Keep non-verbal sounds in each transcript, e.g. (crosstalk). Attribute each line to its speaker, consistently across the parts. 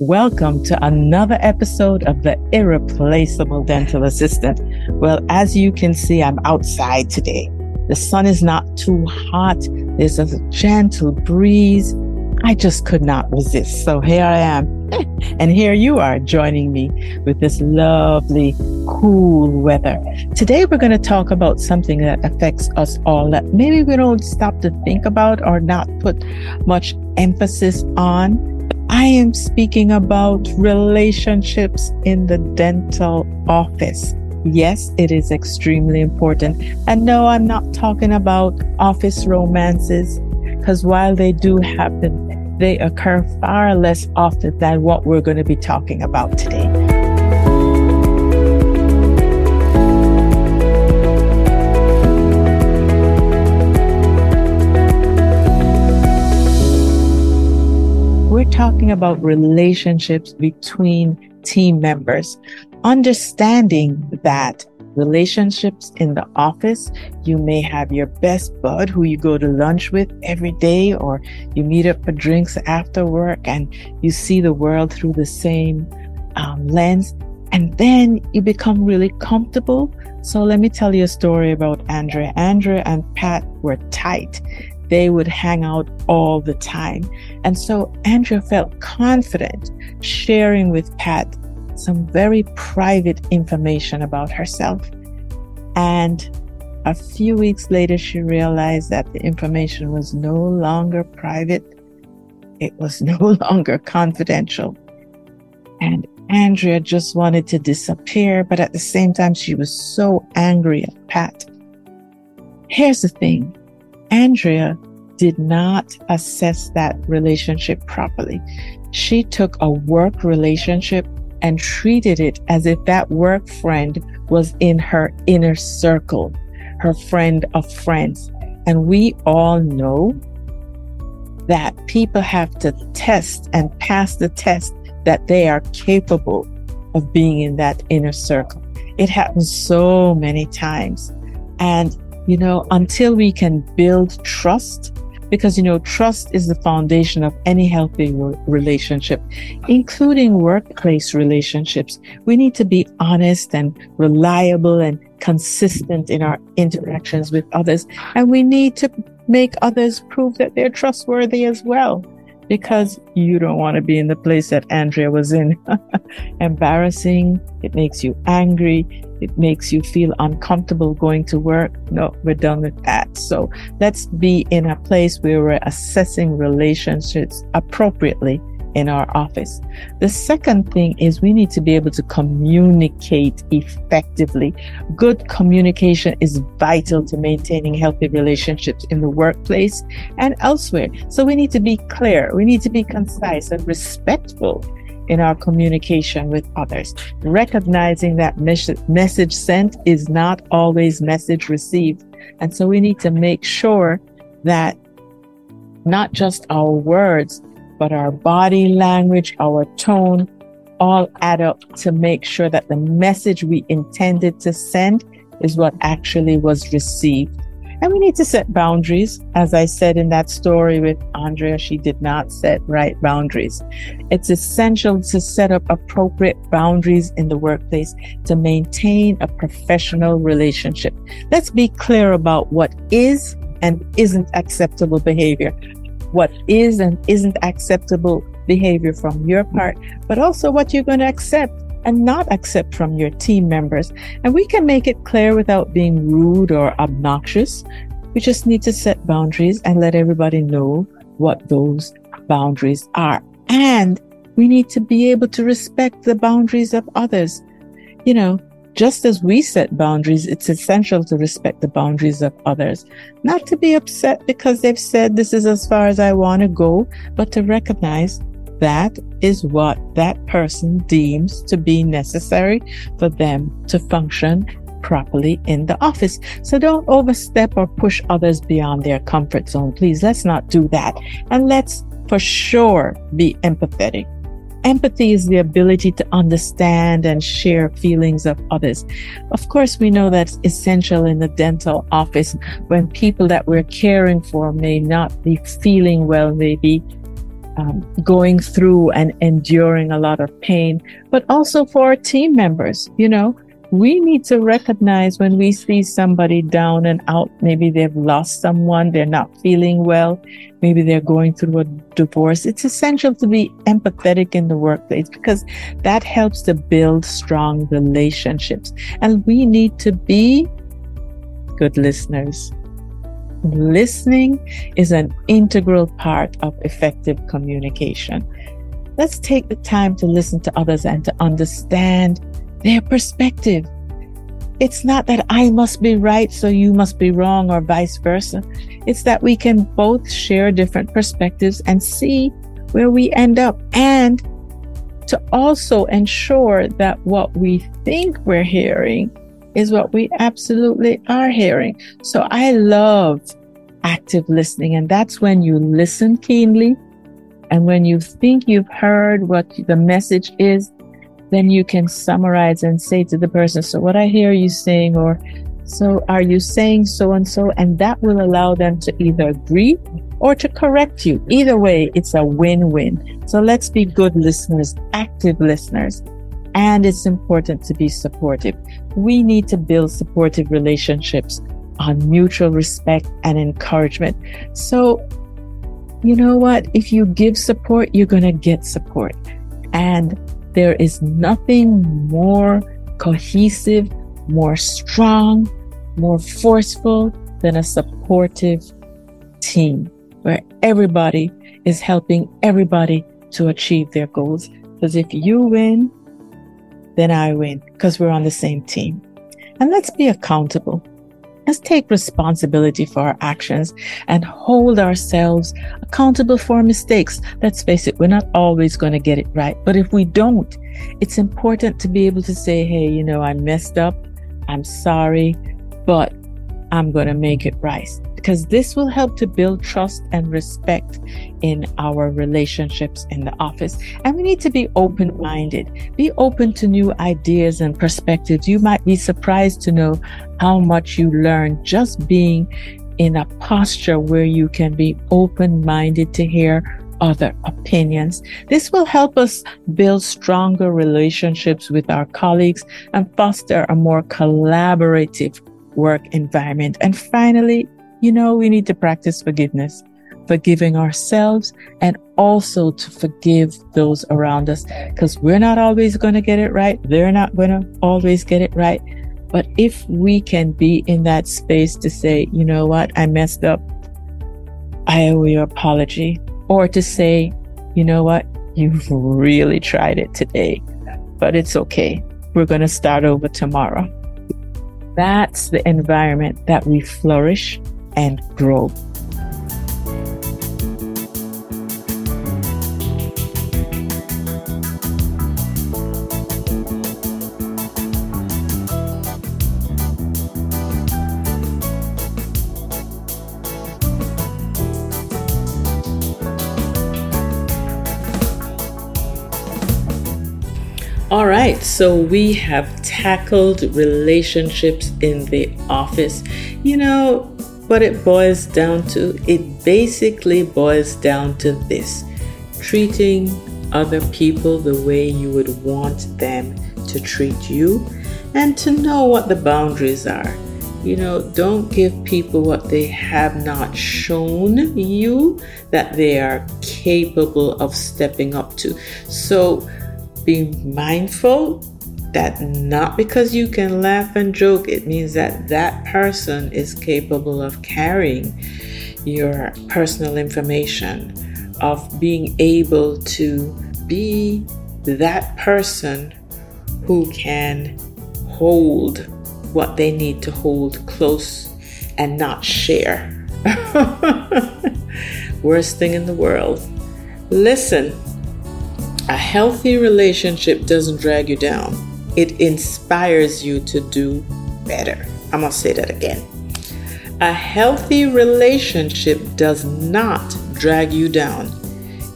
Speaker 1: Welcome to another episode of The Irreplaceable Dental Assistant. Well, as you can see, I'm outside today. The sun is not too hot. There's a gentle breeze. I just could not resist. So here I am. (laughs) and here you are joining me with this lovely, cool weather. Today, we're going to talk about something that affects us all that maybe we don't stop to think about or not put much emphasis on I am speaking about relationships in the dental office. Yes, it is extremely important. And no, I'm not talking about office romances, because while they do happen, they occur far less often than what we're going to be talking about today. Talking about relationships between team members, understanding that relationships in the office, you may have your best bud who you go to lunch with every day, or you meet up for drinks after work and you see the world through the same um, lens. And then you become really comfortable. So let me tell you a story about Andrea. Andrea and Pat were tight they would hang out all the time. And so Andrea felt confident sharing with Pat some very private information about herself. And a few weeks later, she realized that the information was no longer private. It was (laughs) no longer confidential. And Andrea just wanted to disappear, but at the same time, she was so angry at Pat. Here's the thing Andrea did not assess that relationship properly. She took a work relationship and treated it as if that work friend was in her inner circle, her friend of friends. And we all know that people have to test and pass the test that they are capable of being in that inner circle. It happens so many times. And you know, until we can build trust, because, you know, trust is the foundation of any healthy relationship, including workplace relationships. We need to be honest and reliable and consistent in our interactions with others. And we need to make others prove that they're trustworthy as well because you don't want to be in the place that Andrea was in. (laughs) Embarrassing. It makes you angry. It makes you feel uncomfortable going to work. No, we're done with that. So let's be in a place where we're assessing relationships appropriately in our office. The second thing is we need to be able to communicate effectively. Good communication is vital to maintaining healthy relationships in the workplace and elsewhere. So we need to be clear. We need to be concise and respectful in our communication with others. Recognizing that mes- message sent is not always message received. And so we need to make sure that not just our words, but our body language, our tone, all add up to make sure that the message we intended to send is what actually was received. And we need to set boundaries. As I said in that story with Andrea, she did not set right boundaries. It's essential to set up appropriate boundaries in the workplace to maintain a professional relationship. Let's be clear about what is and isn't acceptable behavior what is and isn't acceptable behavior from your part, but also what you're going to accept and not accept from your team members. And we can make it clear without being rude or obnoxious. We just need to set boundaries and let everybody know what those boundaries are. And we need to be able to respect the boundaries of others. You know, just as we set boundaries, it's essential to respect the boundaries of others. Not to be upset because they've said this is as far as I want to go, but to recognize that is what that person deems to be necessary for them to function properly in the office. So don't overstep or push others beyond their comfort zone. Please, let's not do that. And let's for sure be empathetic Empathy is the ability to understand and share feelings of others. Of course, we know that's essential in the dental office when people that we're caring for may not be feeling well, maybe um, going through and enduring a lot of pain, but also for our team members. You know, we need to recognize when we see somebody down and out, maybe they've lost someone, they're not feeling well, maybe they're going through a divorce. It's essential to be empathetic in the workplace because that helps to build strong relationships. And we need to be good listeners. Listening is an integral part of effective communication. Let's take the time to listen to others and to understand their perspective. It's not that I must be right, so you must be wrong, or vice versa. It's that we can both share different perspectives and see where we end up, and to also ensure that what we think we're hearing is what we absolutely are hearing. So I love active listening, and that's when you listen keenly. And when you think you've heard what the message is, then you can summarize and say to the person, So, what I hear you saying, or so are you saying so and so? And that will allow them to either agree or to correct you. Either way, it's a win win. So let's be good listeners, active listeners. And it's important to be supportive. We need to build supportive relationships on mutual respect and encouragement. So, you know what? If you give support, you're going to get support. And there is nothing more cohesive, more strong, more forceful than a supportive team where everybody is helping everybody to achieve their goals. Because if you win, then I win because we're on the same team. And let's be accountable. Let's take responsibility for our actions and hold ourselves accountable for mistakes. Let's face it, we're not always going to get it right. But if we don't, it's important to be able to say, hey, you know, I messed up. I'm sorry, but I'm going to make it right because this will help to build trust and respect in our relationships in the office. And we need to be open minded, be open to new ideas and perspectives. You might be surprised to know how much you learn just being in a posture where you can be open minded to hear other opinions. This will help us build stronger relationships with our colleagues and foster a more collaborative work environment. And finally, you know, we need to practice forgiveness, forgiving ourselves and also to forgive those around us because we're not always going to get it right. They're not going to always get it right. But if we can be in that space to say, you know what, I messed up. I owe you apology. Or to say, you know what, you've really tried it today, but it's okay. We're going to start over tomorrow. That's the environment that we flourish and grow. So we have tackled relationships in the office. You know, what it boils down to, it basically boils down to this treating other people the way you would want them to treat you and to know what the boundaries are. You know, don't give people what they have not shown you that they are capable of stepping up to. So be mindful that not because you can laugh and joke, it means that that person is capable of carrying your personal information, of being able to be that person who can hold what they need to hold close and not share. (laughs) Worst thing in the world. Listen, a healthy relationship doesn't drag you down it inspires you to do better. I'm going to say that again. A healthy relationship does not drag you down.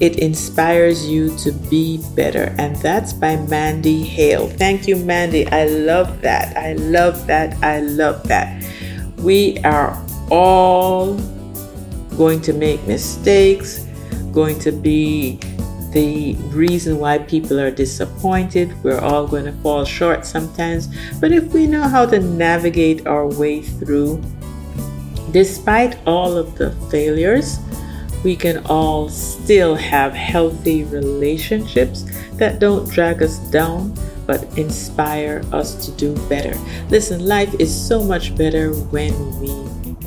Speaker 1: It inspires you to be better. And that's by Mandy Hale. Thank you, Mandy. I love that. I love that. I love that. We are all going to make mistakes. going to be the reason why people are disappointed. We're all going to fall short sometimes. But if we know how to navigate our way through, despite all of the failures, we can all still have healthy relationships that don't drag us down but inspire us to do better. Listen, life is so much better when we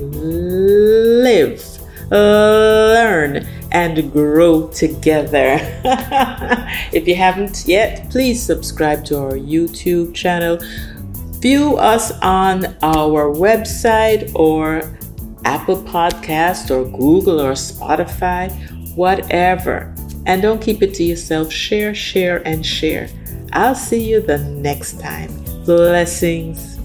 Speaker 1: live, learn, and grow together. (laughs) if you haven't yet, please subscribe to our YouTube channel. View us on our website or Apple Podcast or Google or Spotify, whatever. And don't keep it to yourself. Share, share, and share. I'll see you the next time. Blessings.